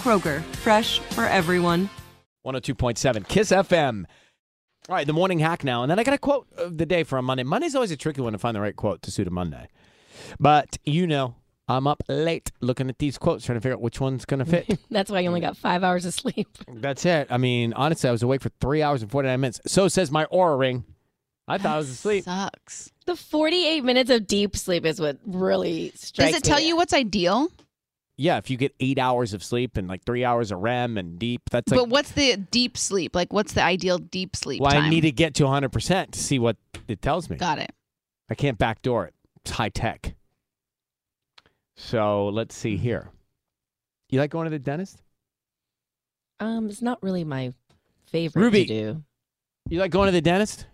Kroger, fresh for everyone. 102.7 Kiss FM. All right, the morning hack now. And then I got a quote of the day for a Monday. Monday's always a tricky one to find the right quote to suit a Monday. But you know, I'm up late looking at these quotes, trying to figure out which one's going to fit. That's why you only got five hours of sleep. That's it. I mean, honestly, I was awake for three hours and 49 minutes. So says my Oura ring. I thought I was asleep. Sucks. The 48 minutes of deep sleep is what really strikes Does it tell me. you what's ideal? Yeah, if you get eight hours of sleep and like three hours of REM and deep, that's like. but what's the deep sleep? Like, what's the ideal deep sleep well, time? I need to get to 100% to see what it tells me. Got it. I can't backdoor it. It's high tech. So let's see here. You like going to the dentist? Um, it's not really my favorite Ruby. to do. You like going to the dentist?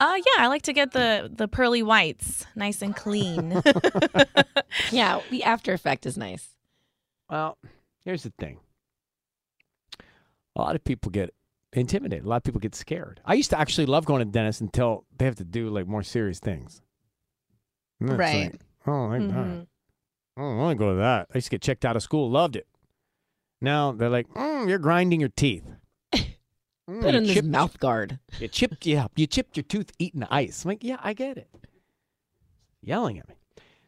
Uh yeah, I like to get the the pearly whites nice and clean. Yeah, the after effect is nice. Well, here's the thing. A lot of people get intimidated. A lot of people get scared. I used to actually love going to the dentist until they have to do like more serious things. And then it's Right. like, oh, like that. Mhm. I don't want to go to that. I used to get checked out of school. Loved it. Now they're like, mm, you're grinding your teeth. Mm, Put in this chipped- mouth guard. You chipped, yeah, you chipped your tooth eating ice. I'm like, yeah, I get it. Yelling at me.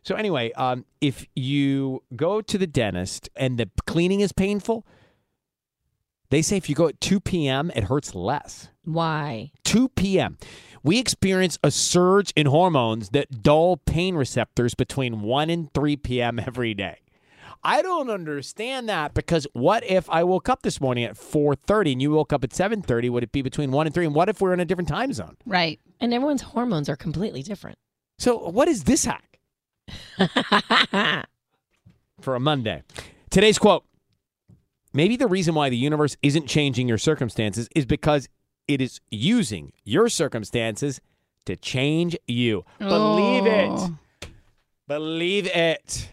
So anyway, um, if you go to the dentist and the cleaning is painful, they say if you go at 2 p.m., it hurts less. Why? 2 p.m. We experience a surge in hormones that dull pain receptors between 1 and 3 p.m. every day. I don't understand that because what if I woke up this morning at 4:30 and you woke up at 7:30? Would it be between 1 and 3? And what if we're in a different time zone? Right. And everyone's hormones are completely different. So, what is this hack for a Monday? Today's quote Maybe the reason why the universe isn't changing your circumstances is because it is using your circumstances to change you. Believe it. Oh. Believe it.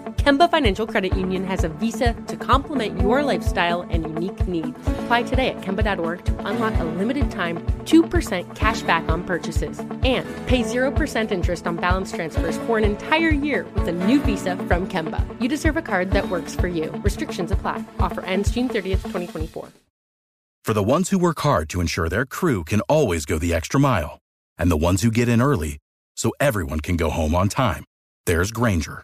Kemba Financial Credit Union has a visa to complement your lifestyle and unique needs. Apply today at Kemba.org to unlock a limited time 2% cash back on purchases and pay 0% interest on balance transfers for an entire year with a new visa from Kemba. You deserve a card that works for you. Restrictions apply. Offer ends June 30th, 2024. For the ones who work hard to ensure their crew can always go the extra mile, and the ones who get in early so everyone can go home on time, there's Grainger,